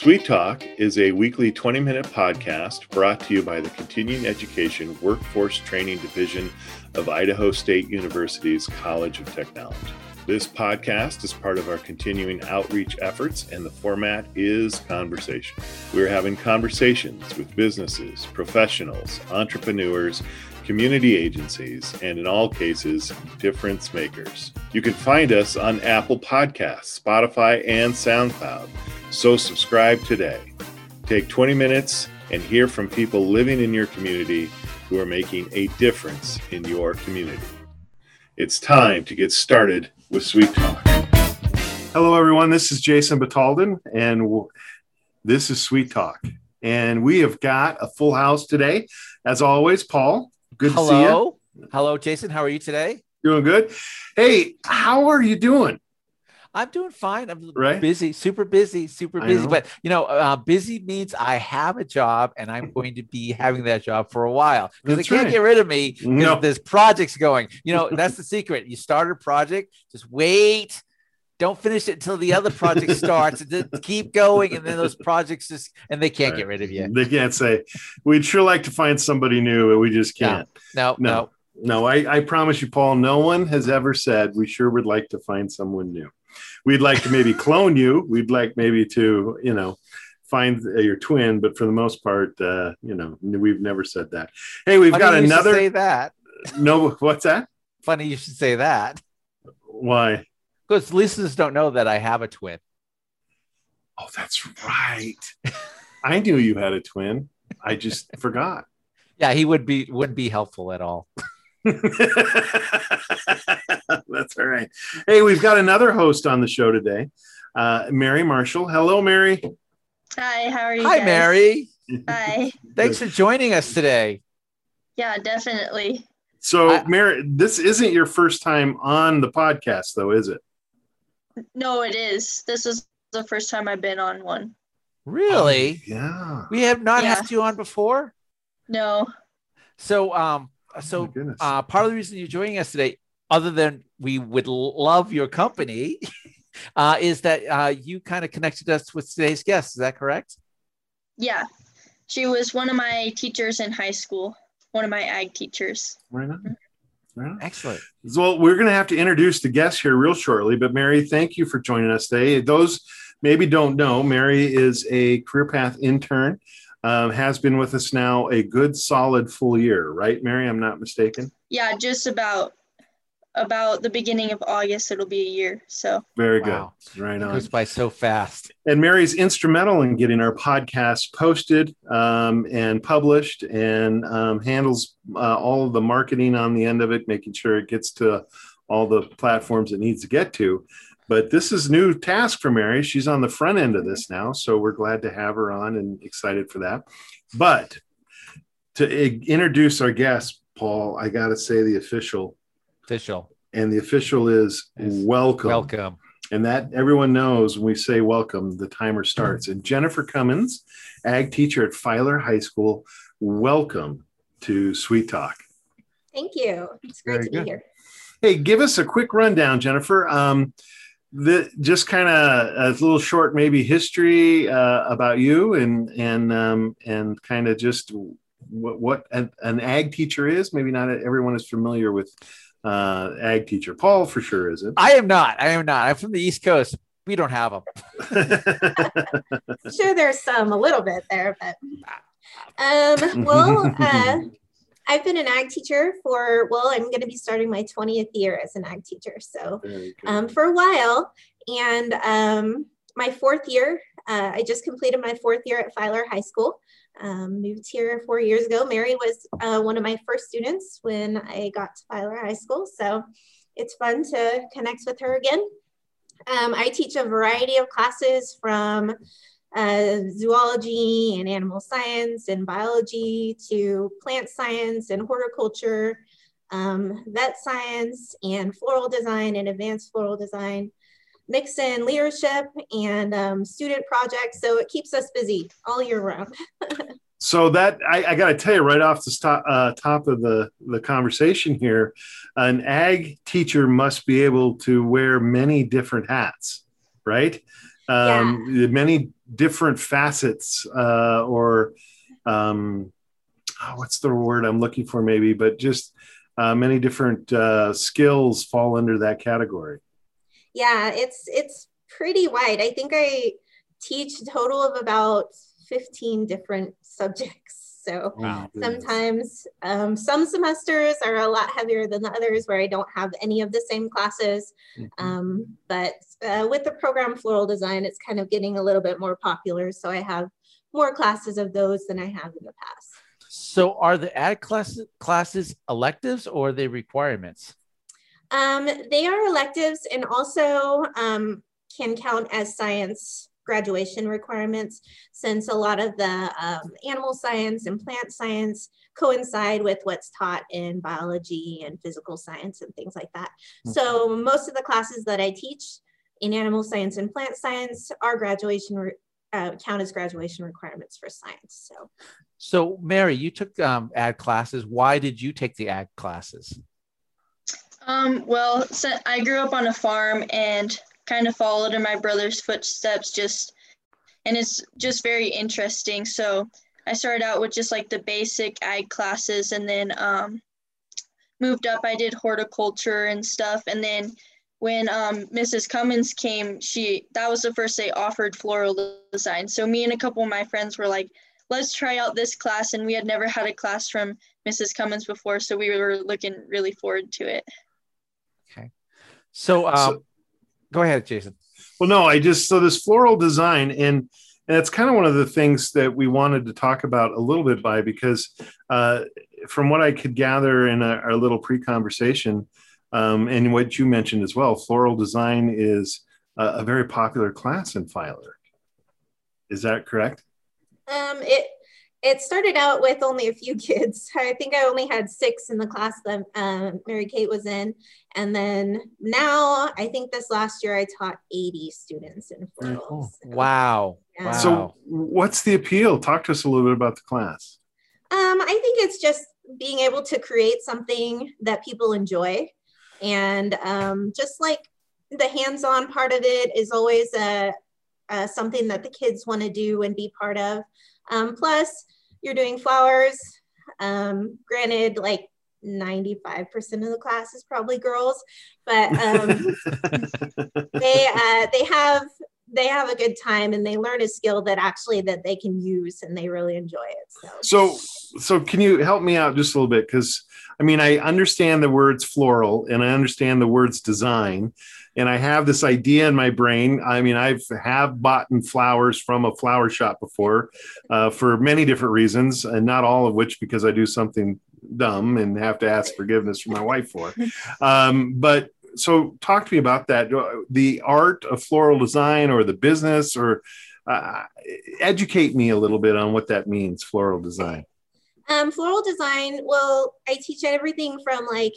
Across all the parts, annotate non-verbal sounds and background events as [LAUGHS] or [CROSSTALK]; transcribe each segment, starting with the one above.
Sweet Talk is a weekly 20 minute podcast brought to you by the Continuing Education Workforce Training Division of Idaho State University's College of Technology. This podcast is part of our continuing outreach efforts, and the format is conversation. We're having conversations with businesses, professionals, entrepreneurs, community agencies, and in all cases, difference makers. You can find us on Apple Podcasts, Spotify, and SoundCloud. So subscribe today. Take 20 minutes and hear from people living in your community who are making a difference in your community. It's time to get started with Sweet Talk. Hello, everyone. This is Jason Batalden, and this is Sweet Talk. And we have got a full house today. As always, Paul, good Hello. to see you. Hello, Jason. How are you today? Doing good. Hey, how are you doing? I'm doing fine. I'm Right? busy, super busy, super busy. But you know, uh, busy means I have a job and I'm going to be having that job for a while because they can't right. get rid of me because No. there's projects going. You know, that's the secret. You start a project, just wait. Don't finish it until the other project starts. [LAUGHS] and keep going, and then those projects just and they can't Right. get rid of you. They can't say, we'd sure like to find somebody new, but we just can't. No, No. no. No, I, I promise you, Paul, no one has ever said we sure would like to find someone new. We'd like to maybe clone you. We'd like maybe to, you know, find your twin, but for the most part, uh, you know, we've never said that. Hey, we've Funny got another. say that. No, what's that? Funny you should say that Why? Because listeners don't know that I have a twin. Oh, that's right. I knew you had a twin. I just [LAUGHS] forgot. Yeah, he would be wouldn't be helpful at all. [LAUGHS] That's all right. Hey, we've got another host on the show today, uh, Mary Marshall. Hello, Mary. Hi, how are you? Hi, guys? Mary. Hi. [LAUGHS] Thanks for joining us today. Yeah, definitely. So, I- Mary, this isn't your first time on the podcast, though, is it? No, it is. This is the first time I've been on one. Really? Yeah. We have not Yeah. had you on before. No. So, um, Oh, so goodness. uh, part of the reason you're joining us today, other than we would love your company, [LAUGHS] uh, is that uh, you kind of connected us with today's guest. Is that correct? Yeah. She was one of my teachers in high school, one of my ag teachers. Right on. Right. Excellent. Well, we're going to have to introduce the guest here real shortly, but Mary, thank you for joining us today. Those maybe don't know, Mary is a career path intern, um, has been with us now a good solid full year, right, Mary? I'm not mistaken. Yeah, just about about the beginning of August it'll be a year. So Very Wow. good. Right It on. goes by so fast. And Mary's instrumental in getting our podcast posted um, and published and um, handles uh, all of the marketing on the end of it, making sure it gets to all the platforms it needs to get to. But this is a new task for Mary. She's on the front end of this now. So we're glad to have her on and excited for that. But to introduce our guest, Paul, I got to say the official. Official. And the official is Yes. welcome. Welcome. And that everyone knows when we say welcome, the timer starts. And Jennifer Cummins, ag teacher at Filer High School, welcome to Sweet Talk. Thank you. It's great Very to be here. Hey, give us a quick rundown, Jennifer. Um, the, just kind of a little short, maybe history uh, about you and and um, and kind of just what, what an, an ag teacher is. Maybe not everyone is familiar with uh, ag teacher. Paul for sure isn't. I am not. I am not. I'm from the East Coast. We don't have them. [LAUGHS] Sure there's some a little bit there, but um, [LAUGHS] well, uh, I've been an ag teacher for well, I'm going to be starting my 20th year as an ag teacher, so um, for a while, and um, my fourth year, uh, I just completed my fourth year at Filer High School. Um, moved here four years ago. Mary was uh, one of my first students when I got to Filer High School, so it's fun to connect with her again. Um, I teach a variety of classes from uh, zoology and animal science and biology to plant science and horticulture, um, vet science and floral design and advanced floral design, mix in leadership and um, student projects. So it keeps us busy all year round. [LAUGHS] So that I, I got to tell you right off the top, uh, top of the, the conversation here, an ag teacher must be able to wear many different hats, right? Um, yeah. Many different facets uh, or um, oh, what's the word I'm looking for maybe, but just uh, many different uh, skills fall under that category. Yeah, it's it's pretty wide. I think I teach a total of about 15 different subjects. [LAUGHS] So wow. sometimes um, some semesters are a lot heavier than the others where I don't have any of the same classes. Mm-hmm. Um, but uh, with the program floral design, it's kind of getting a little bit more popular. So I have more classes of those than I have in the past. So are the ag classes classes electives or are they requirements? Um, they are electives and also um, can count as science graduation requirements since a lot of the um, animal science and plant science coincide with what's taught in biology and physical science and things like that. Mm-hmm. So most of the classes that I teach in animal science and plant science are graduation re- uh, count as graduation requirements for science. So, so Mary, you took um, ag classes. Why did you take the ag classes? Um, well, so I grew up on a farm and kind of followed in my brother's footsteps. Just and it's just very interesting. So I started out with just like the basic ag classes, and then um, moved up. I did horticulture and stuff, and then when um, Mrs. Cummins came, she that was the first they offered floral design. So me and a couple of my friends were like, let's try out this class, and we had never had a class from Mrs. Cummins before, so we were looking really forward to it. Okay, so, um, so go ahead, Jason. Well, no, I just so this floral design and. And that's kind of one of the things that we wanted to talk about a little bit by because, uh, from what I could gather in a, our little pre-conversation, um, and what you mentioned as well, floral design is a, a very popular class in Filer. Is that correct? Um, it it started out with only a few [LAUGHS] kids. I think I only had six in the class that um, Mary Kate was in. And then now, I think this last year I taught 80 students in florals. Cool. So, wow. Yeah. wow. So, what's the appeal? Talk to us a little bit about the class. Um, I think it's just being able to create something that people enjoy and um, just like the hands-on part of it is always a, a something that the kids want to do and be part of um, plus you're doing flowers um, granted like 95% of the class is probably girls but um, [LAUGHS] they uh, they have they have a good time and they learn a skill that actually that they can use and they really enjoy it so so, so can you help me out just a little bit because I mean, I understand the words floral and I understand the words design. And I have this idea in my brain. I mean, I've have bought flowers from a flower shop before uh, for many different reasons, and not all of which because I do something dumb and have to ask forgiveness from my wife for. [LAUGHS] Um, but so, talk to me about that the art of floral design or the business, or uh, educate me a little bit on what that means, floral design. Um, floral design, well, I teach everything from like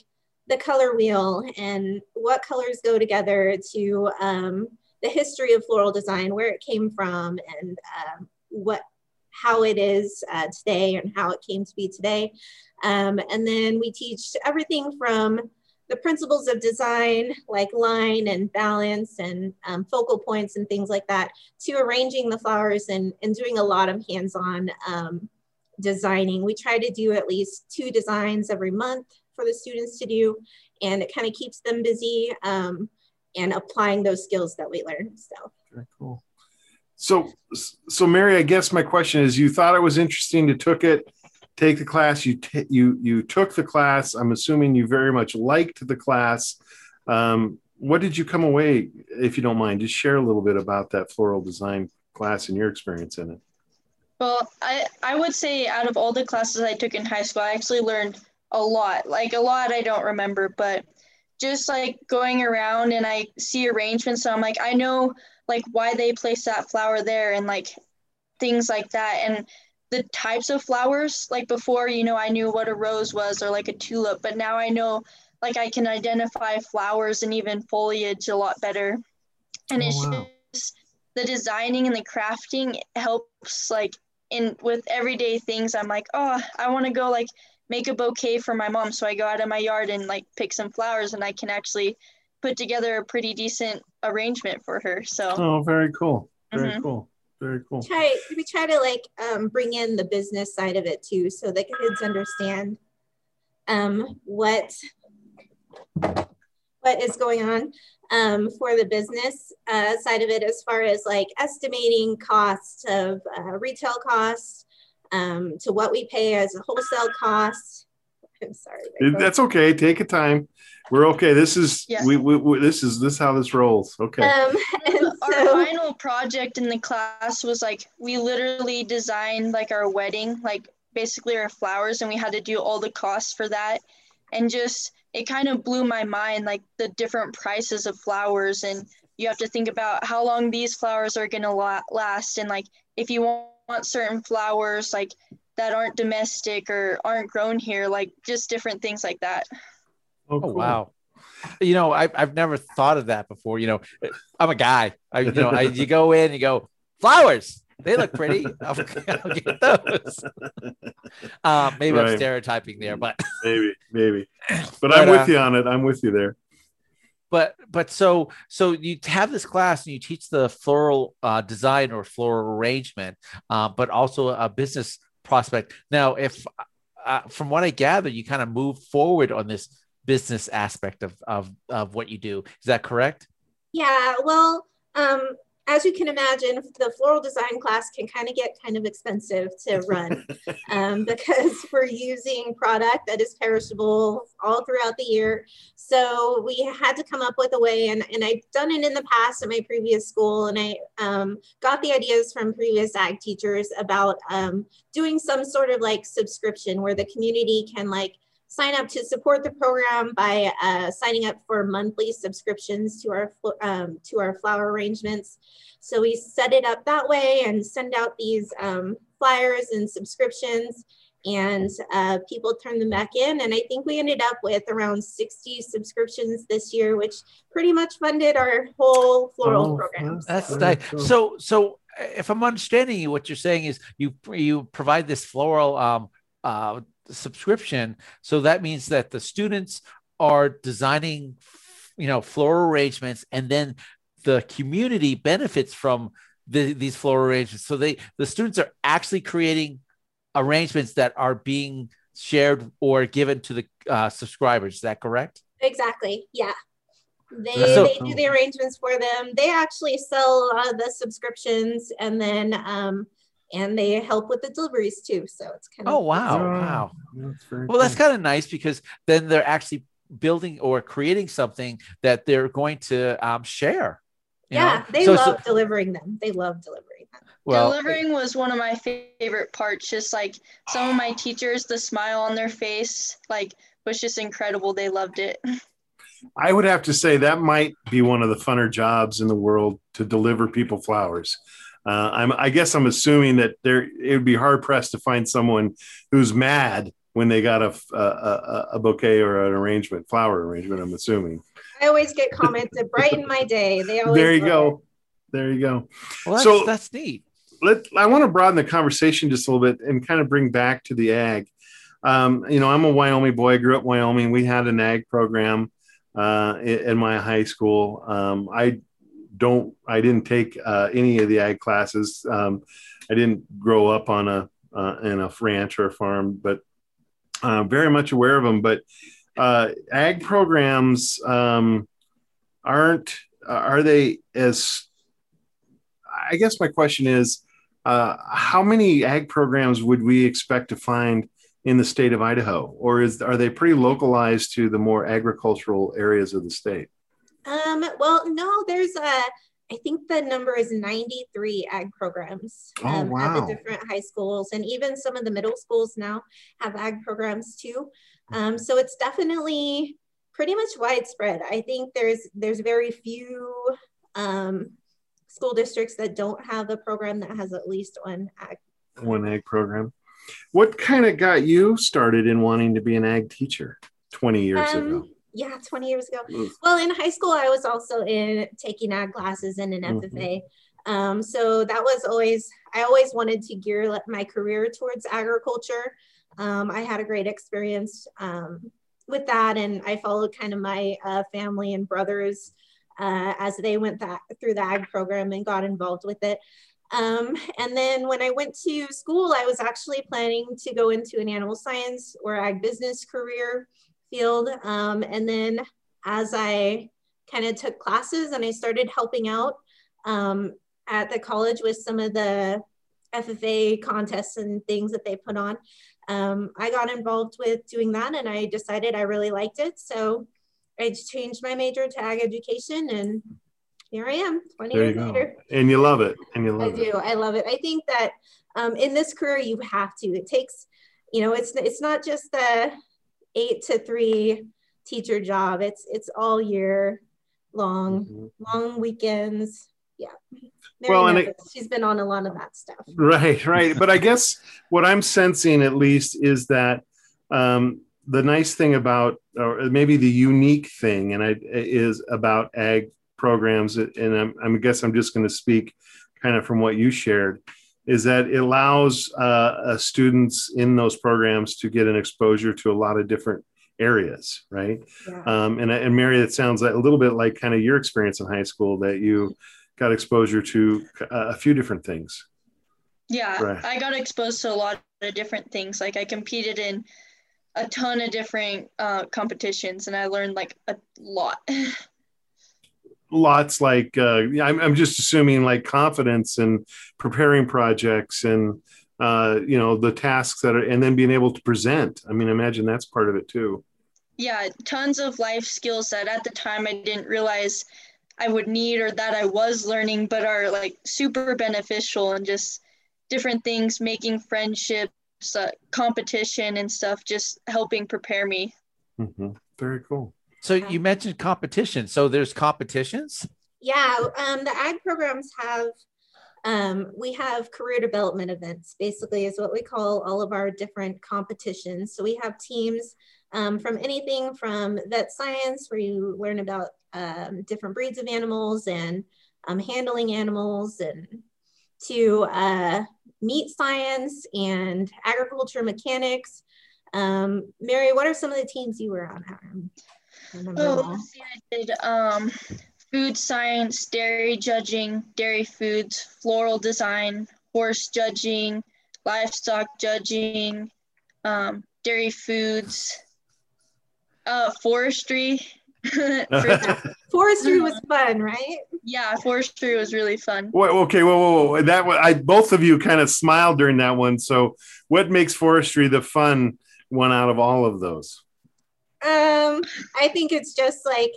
the color wheel and what colors go together to um, the history of floral design, where it came from, and um, what how it is uh, today and how it came to be today. Um, and then we teach everything from the principles of design, like line and balance and um, focal points and things like that, to arranging the flowers and, and doing a lot of hands-on um, designing. We try to do at least two designs every month for the students to do, and it kind of keeps them busy um, and applying those skills that we learn. So very cool. So, so Mary, I guess my question is: You thought it was interesting to took it, take the class. You t- you you took the class. I'm assuming you very much liked the class. Um, what did you come away, if you don't mind, just share a little bit about that floral design class and your experience in it. Well, I, I would say out of all the classes I took in high school, I actually learned a lot. Like a lot I don't remember, but just like going around and I see arrangements. So I'm like, I know like why they place that flower there and like things like that. And the types of flowers, like before, you know, I knew what a rose was or like a tulip, but now I know like I can identify flowers and even foliage a lot better. And oh, it's wow. just the designing and the crafting helps like in with everyday things, I'm like, oh, I want to go like make a bouquet for my mom. So I go out in my yard and like pick some flowers, and I can actually put together a pretty decent arrangement for her. So. Oh, very cool. Very mm-hmm. cool. Very cool. Try we try to like um, bring in the business side of it too, so the kids understand um, what what is going on um, for the business uh, side of it, as far as like estimating costs of uh, retail costs um, to what we pay as a wholesale cost. [LAUGHS] I'm sorry. That's okay. Take a time. We're okay. This is yeah. we, we, we, this is this how this rolls. Okay. Um, [LAUGHS] Our so, final project in the class was like we literally designed like our wedding, like basically our flowers, and we had to do all the costs for that, and just it kind of blew my mind like the different prices of flowers and you have to think about how long these flowers are going to last and like if you want certain flowers like that aren't domestic or aren't grown here like just different things like that oh, cool. oh wow you know I, i've never thought of that before you know i'm a guy I, you know I, [LAUGHS] you go in you go flowers they look pretty. I'll, [LAUGHS] I'll get those. Um, maybe right. I'm stereotyping there, but maybe, maybe. But, [LAUGHS] but I'm with uh, you on it. I'm with you there. But but so so you have this class and you teach the floral uh, design or floral arrangement, uh, but also a business prospect. Now, if uh, from what I gather, you kind of move forward on this business aspect of of of what you do. Is that correct? Yeah. Well, um, as you can imagine, the floral design class can kind of get kind of expensive to [LAUGHS] run um, because [LAUGHS] we're using product that is perishable all throughout the year. So we had to come up with a way, and, and I've done it in the past at my previous school, and I um, got the ideas from previous ag teachers about um, doing some sort of like subscription where the community can like sign up to support the program by uh, signing up for monthly subscriptions to our um, to our flower arrangements. So we set it up that way and send out these um, flyers and subscriptions and uh, people turn them back in. And I think we ended up with around 60 subscriptions this year, which pretty much funded our whole floral oh, program. That's so. nice. So, so if I'm understanding you, what you're saying is you you provide this floral um, uh, subscription. So that means that the students are designing, you know, floral arrangements, and then the community benefits from the, these floral arrangements. So they the students are actually creating arrangements that are being shared or given to the uh, subscribers. Is that correct? Exactly. Yeah. They, so, they do the arrangements for them. They actually sell uh, the subscriptions, and then um, and they help with the deliveries too. So it's kind of oh wow, wow. That's well, cool. that's kind of nice because then they're actually building or creating something that they're going to um, share. Yeah, know? they so, love so, delivering them. They love delivering them. Well, delivering was one of my favorite parts. Just like some of my teachers, the smile on their face, like was just incredible. They loved it. [LAUGHS] I would have to say that might be one of the funner jobs in the world to deliver people flowers. Uh, I'm, I guess I'm assuming that there it would be hard pressed to find someone who's mad when they got a, a, a bouquet or an arrangement, flower arrangement. I'm assuming. I always get comments that brighten my day. They always there you go, it. there you go. Well, that's, so that's neat. Let I want to broaden the conversation just a little bit and kind of bring back to the ag. Um, you know, I'm a Wyoming boy. I grew up in Wyoming. We had an ag program uh, in, in, my high school. Um, I don't I didn't take uh, any of the ag classes. Um, I didn't grow up on a uh, in a ranch or a farm, but uh, very much aware of them. But uh, ag programs um, aren't are they as I guess my question is uh, how many ag programs would we expect to find in the state of Idaho, or is are they pretty localized to the more agricultural areas of the state? Um, well, no, there's a, I think the number is 93 ag programs oh, um, oh, wow. at the different high schools, and even some of the middle schools now have ag programs too. Um, so it's definitely pretty much widespread. I think there's there's very few um, school districts that don't have a program that has at least one ag one ag program. What kind of got you started in wanting to be an ag teacher 20 years um, ago? Yeah 20 years ago well in high school i was also in taking ag classes in an FFA mm-hmm. Um, so that was always, I always wanted to gear my career towards agriculture. Um, I had a great experience um, with that, and I followed kind of my uh, family and brothers uh, as they went that, through the ag program and got involved with it. Um, and then when I went to school, I was actually planning to go into an animal science or ag business career field. Um, and then as I kind of took classes and I started helping out um, at the college with some of the FFA contests and things that they put on, um, I got involved with doing that and I decided I really liked it. So I changed my major to ag education and here I am 20 there years later. And you love it. And you love I it. I do. I love it. I think that um, in this career, you have to, it takes, you know, it's, it's not just the eight to three teacher job. It's, it's all year long, mm-hmm. long weekends. Yeah. Mary well, and it, she's been on a lot of that stuff. Right, right. but I guess what I'm sensing at least is that um, the nice thing about, or maybe the unique thing, and I, is about ag programs, and I'm, I guess I'm just going to speak kind of from what you shared, is that it allows uh, uh, students in those programs to get an exposure to a lot of different areas, right? Yeah. Um, and, and Mary, it sounds like a little bit like kind of your experience in high school that you got exposure to uh, a few different things. Yeah, right. I got exposed to a lot of different things. Like I competed in a ton of different uh, competitions, and I learned like a lot. [LAUGHS] Lots like uh, I'm, I'm just assuming like confidence and preparing projects and uh, you know the tasks that are and then being able to present. I mean, imagine that's part of it too. Yeah, tons of life skills that at the time I didn't realize I would need or that I was learning, but are like super beneficial and just different things, making friendships uh, competition and stuff, just helping prepare me. Mm-hmm. Very cool. So you mentioned competition. So there's competitions. Yeah, um, the ag programs have. Um, we have career development events. Basically, is what we call all of our different competitions. So we have teams um, from anything from vet science, where you learn about um, different breeds of animals and um, handling animals, and to uh, meat science and agriculture mechanics. Um, Mary, what are some of the teams you were on? Oh, see, I did um, food science, dairy judging, dairy foods, floral design, horse judging, livestock judging, um, dairy foods, uh, forestry. [LAUGHS] [LAUGHS] forestry was fun, right? Yeah, forestry was really fun. Well, okay, whoa, whoa, whoa. That I both of you kind of smiled during that one. So, what makes forestry the fun one out of all of those? Um, I think it's just like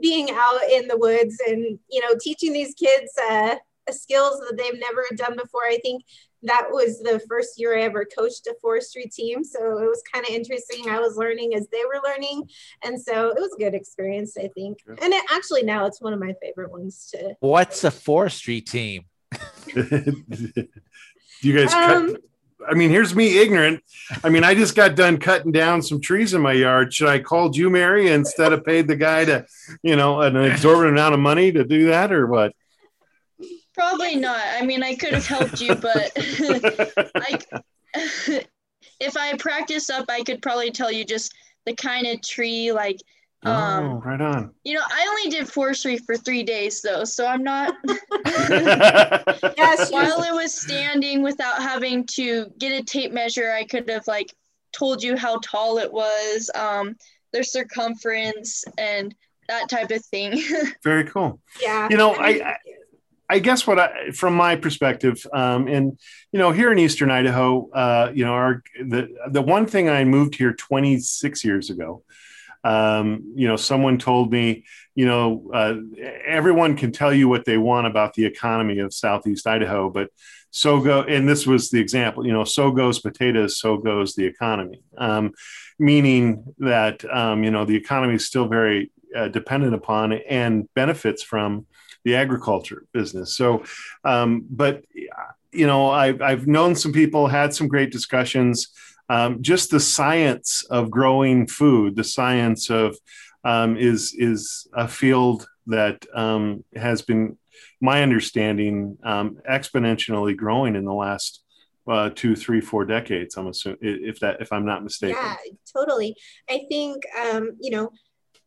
being out in the woods and you know teaching these kids uh, skills that they've never done before. I think that was the first year I ever coached a forestry team. So it was kind of interesting. I was learning as they were learning. And so it was a good experience, I think. And it, actually, now it's one of my favorite ones to. What's a forestry team? [LAUGHS] Do you guys um, cut? I mean, here's me ignorant. I mean, I just got done cutting down some trees in my yard. Should I called you, Mary, instead of paid the guy to, you know, an exorbitant amount of money to do that, or what? Probably not. I mean, I could have helped you, but [LAUGHS] I, [LAUGHS] if I practice up, I could probably tell you just the kind of tree, like. Um, oh, right on. You know, I only did forestry for three days though, so I'm not. [LAUGHS] [LAUGHS] yes, [LAUGHS] While it was standing without having to get a tape measure, I could have like told you how tall it was, um, their circumference, and that type of thing. Very cool. Yeah. You know, I, I I guess what I, from my perspective, um, and you know, here in Eastern Idaho, uh, you know, our the the one thing I moved here 26 years ago. Um, you know, someone told me, you know, uh, everyone can tell you what they want about the economy of Southeast Idaho, but so go, and this was the example, you know, so goes potatoes, so goes the economy. Um, meaning that, um, you know, the economy is still very uh, dependent upon and benefits from the agriculture business. So, um, but you know, I've, I've known some people, had some great discussions. Um, just the science of growing food, the science of um, is is a field that um, has been my understanding, um, exponentially growing in the last uh, two, three, four decades. I'm assuming if that if I'm not mistaken. Yeah, totally. I think um, you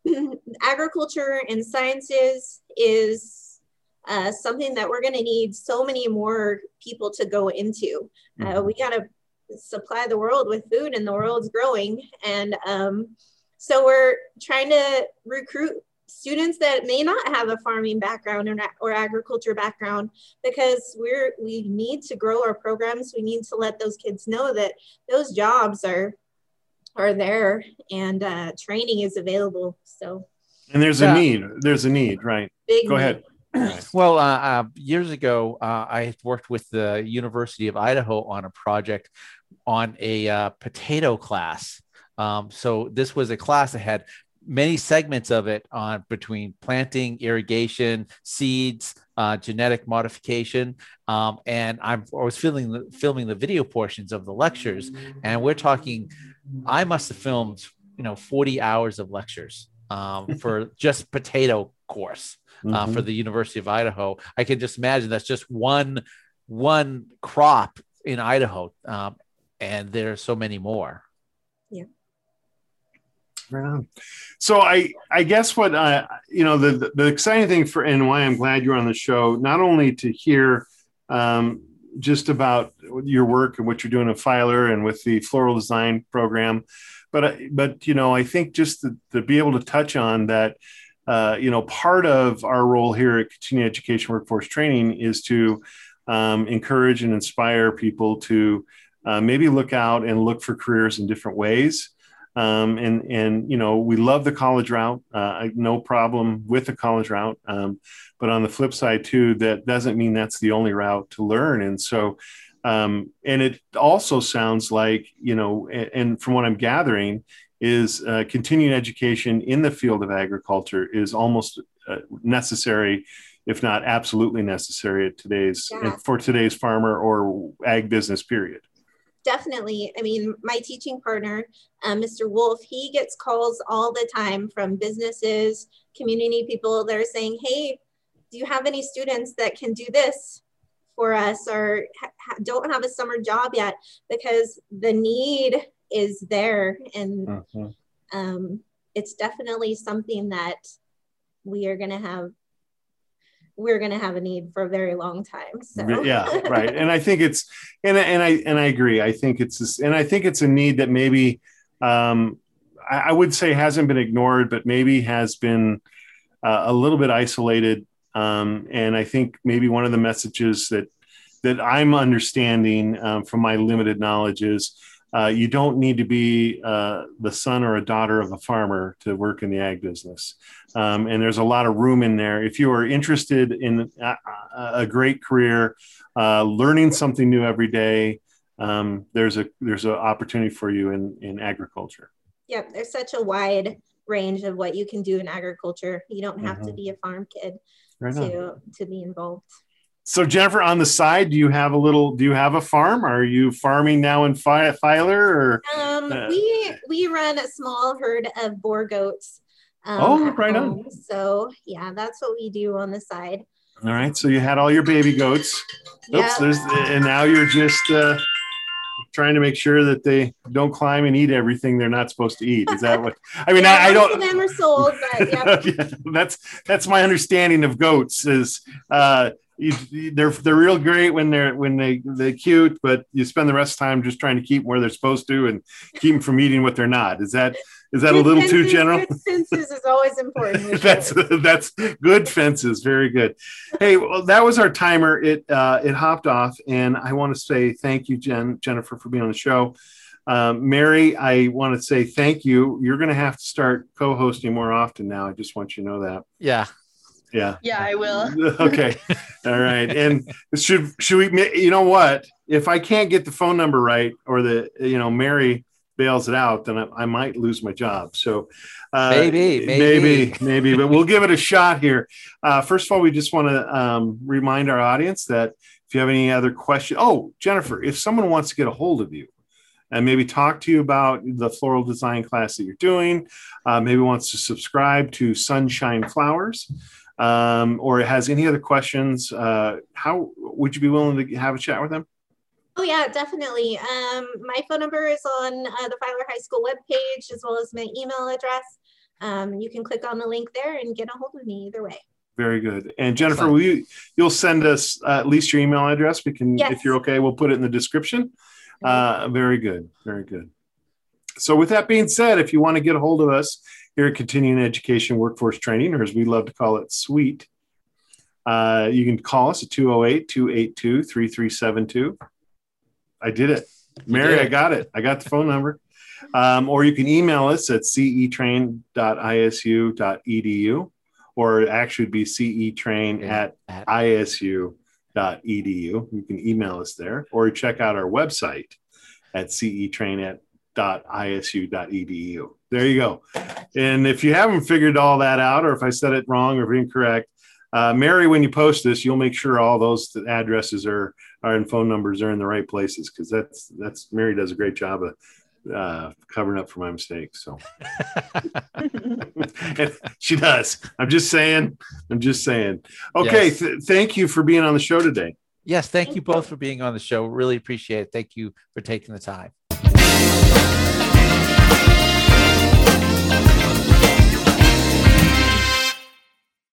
know, [CLEARS THROAT] agriculture and sciences is uh, something that we're going to need so many more people to go into. Uh, mm-hmm. we got to supply the world with food, and the world's growing, and um, so we're trying to recruit students that may not have a farming background or, or agriculture background because we're we need to grow our programs. We need to let those kids know that those jobs are are there and uh, training is available. So and there's yeah. a need there's a need right? Big go need. ahead well, uh, uh, years ago, uh, I worked with the University of Idaho on a project on a uh, potato class. Um, so this was a class that had many segments of it on between planting, irrigation, seeds, uh, genetic modification, um, and I'm, I was filming the, filming the video portions of the lectures, and we're talking. I must have filmed, you know, 40 hours of lectures um, [LAUGHS] for just potato course uh, mm-hmm. for the University of Idaho. I can just imagine that's just one one crop in Idaho, um, and there are so many more. Yeah. Right on. So I I guess what uh, you know the the exciting thing for and why I'm glad you're on the show not only to hear um, just about your work and what you're doing at Filer and with the floral design program, but but you know I think just to, to be able to touch on that. Uh, you know, part of our role here at Continuing Education Workforce Training is to um, encourage and inspire people to uh, maybe look out and look for careers in different ways. Um, and and you know we love the college route. Uh, no problem with the college route. Um, but on the flip side too, that doesn't mean that's the only route to learn. And so, um, and it also sounds like you know, and, and from what I'm gathering, is uh, continuing education in the field of agriculture is almost uh, necessary if not absolutely necessary at today's yeah. for today's farmer or ag business period definitely. I mean, my teaching partner, uh, Mr. Wolf, he gets calls all the time from businesses, community people that are saying, hey, do you have any students that can do this for us or ha- don't have a summer job yet? Because the need is there. And mm-hmm. um, it's definitely something that we are going to have we're going to have a need for a very long time. So yeah, [LAUGHS] right. And I think it's and and I and I agree. I think it's this, and I think it's a need that maybe um, I, I, would say hasn't been ignored, but maybe has been uh, a little bit isolated. Um, and I think maybe one of the messages that that I'm understanding um, from my limited knowledge is uh, you don't need to be uh, the son or a daughter of a farmer to work in the ag business. Um, and there's a lot of room in there. If you are interested in a, a great career, uh, learning something new every day, um, there's a there's an opportunity for you in in agriculture. Yep, there's such a wide range of what you can do in agriculture. You don't have mm-hmm. to be a farm kid right to to be involved so Jennifer, on the side, do you have a little? Do you have a farm? Are you farming now in Filer? Or um, uh, we we run a small herd of Boer goats. Um, oh, right home. on. So yeah, that's what we do on the side. All right. So you had all your baby goats. Oops. Yep. There's and now you're just uh, trying to make sure that they don't climb and eat everything they're not supposed to eat. Is that what? I mean, [LAUGHS] yeah, I, I, don't. them are sold, but yeah. [LAUGHS] yeah. That's that's my understanding of goats. Is uh, you, they're they're real great when they're when they they're cute, but you spend the rest of the time just trying to keep them where they're supposed to and keep them from eating what they're not. Is that is that good a little fences, too general? Good fences is always important. [LAUGHS] that's that's good fences. Very good. Hey, well, that was our timer. It uh, it hopped off, and I want to say thank you, Jen Jennifer, for being on the show. Um, Mary, I want to say thank you. You're going to have to start co-hosting more often now. I just want you to know that. Yeah, yeah. Yeah, I will. [LAUGHS] okay. All right. And should should we you know what? If I can't get the phone number right or the you know Mary bails it out, then I, I might lose my job. So uh, maybe, maybe, maybe, maybe, but we'll give it a shot here. Uh, first of all, we just want to um, remind our audience that if you have any other questions, oh, Jennifer, if someone wants to get a hold of you and maybe talk to you about the floral design class that you're doing, uh, maybe wants to subscribe to Sunshine Flowers, um, or has any other questions, uh, how would you be willing to have a chat with them? Oh yeah, definitely. Um, my phone number is on uh, the Filer High School webpage as well as my email address. Um, you can click on the link there and get a hold of me either way. Very good. And Jennifer, will you you'll send us uh, at least your email address? We can, Yes. if you're okay, we'll put it in the description. Uh, very good. Very good. So, with that being said, if you want to get a hold of us here at Continuing Education Workforce Training, or as we love to call it, SWEET, uh, you can call us at 208 282 3372. I did it. Mary, did I got it. I got the phone number. Um, or you can email us at cetrain.isu.edu, or it actually would be cetrain Yeah. at At- isu.edu. You can email us there, or check out our website at cetrain.isu.edu. There you go. And if you haven't figured all that out, or if I said it wrong or incorrect, uh, Mary, when you post this, you'll make sure all those addresses are, are and phone numbers are in the right places because that's that's Mary does a great job of uh, covering up for my mistakes. So [LAUGHS] [LAUGHS] she does. I'm just saying. I'm just saying. Okay. Yes. th- thank you for being on the show today. yes, thank Thank you you. both for being on the show. Really appreciate it. Thank you for taking the time.